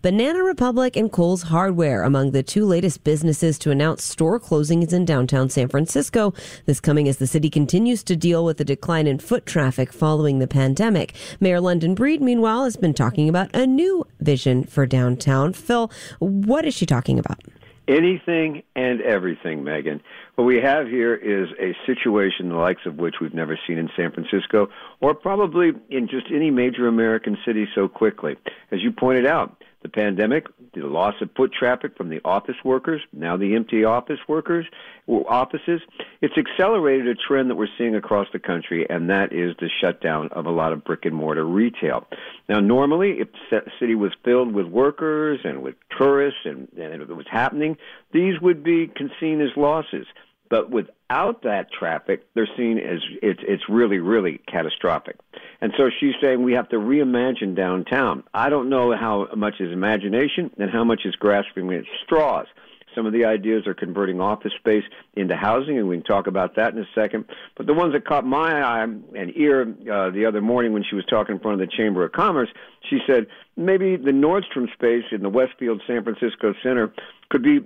Banana Republic and Cole's Hardware among the two latest businesses to announce store closings in downtown San Francisco. This coming as the city continues to deal with the decline in foot traffic following the pandemic. Mayor London Breed, meanwhile, has been talking about a new vision for downtown. Phil, what is she talking about? Anything and everything, Megan. What we have here is a situation the likes of which we've never seen in San Francisco or probably in just any major American city so quickly. As you pointed out, the pandemic, the loss of foot traffic from the office workers, now the empty office workers, offices, it's accelerated a trend that we're seeing across the country, and that is the shutdown of a lot of brick and mortar retail. Now, normally, if the city was filled with workers and with tourists and, and it was happening, these would be seen as losses. But without that traffic, they're seen as it's it's really really catastrophic. And so she's saying we have to reimagine downtown. I don't know how much is imagination and how much is grasping at straws. Some of the ideas are converting office space into housing, and we can talk about that in a second. But the ones that caught my eye and ear uh, the other morning when she was talking in front of the Chamber of Commerce, she said maybe the Nordstrom space in the Westfield San Francisco Center could be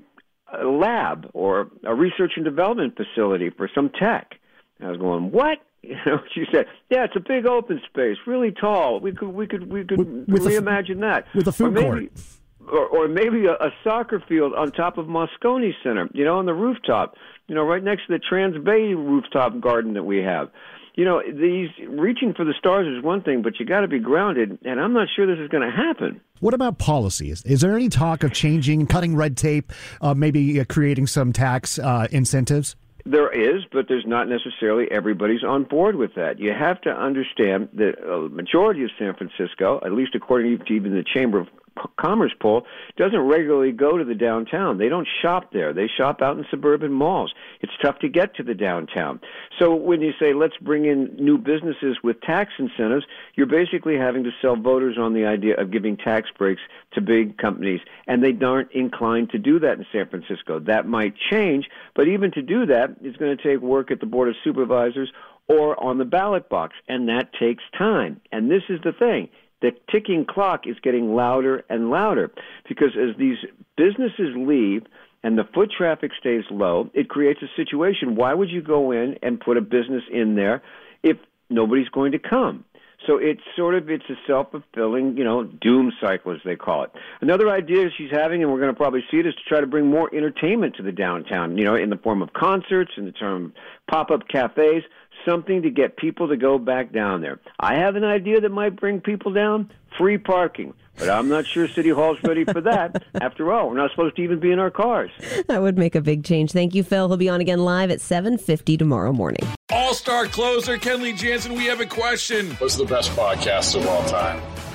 a lab or a research and development facility for some tech. And I was going, what? You know, she said, "Yeah, it's a big open space, really tall. We could, we could, we could with, reimagine that with a food or maybe, court, or, or maybe a, a soccer field on top of Moscone Center. You know, on the rooftop. You know, right next to the Trans Bay rooftop garden that we have." you know, these reaching for the stars is one thing, but you got to be grounded, and I'm not sure this is going to happen. What about policies? Is there any talk of changing, cutting red tape, uh, maybe uh, creating some tax uh, incentives? There is, but there's not necessarily everybody's on board with that. You have to understand that a majority of San Francisco, at least according to even the Chamber of Commerce poll doesn't regularly go to the downtown. They don't shop there. They shop out in suburban malls. It's tough to get to the downtown. So when you say let's bring in new businesses with tax incentives, you're basically having to sell voters on the idea of giving tax breaks to big companies, and they aren't inclined to do that in San Francisco. That might change, but even to do that is going to take work at the Board of Supervisors or on the ballot box, and that takes time. And this is the thing the ticking clock is getting louder and louder because as these businesses leave and the foot traffic stays low, it creates a situation. Why would you go in and put a business in there if nobody's going to come? So it's sort of it's a self-fulfilling, you know, doom cycle as they call it. Another idea she's having, and we're going to probably see it, is to try to bring more entertainment to the downtown. You know, in the form of concerts, in the term pop-up cafes something to get people to go back down there. I have an idea that might bring people down free parking. But I'm not sure City Hall's ready for that. After all, we're not supposed to even be in our cars. That would make a big change. Thank you, Phil. He'll be on again live at 7.50 tomorrow morning. All-star closer, Kenley Jansen, we have a question. What's the best podcast of all time?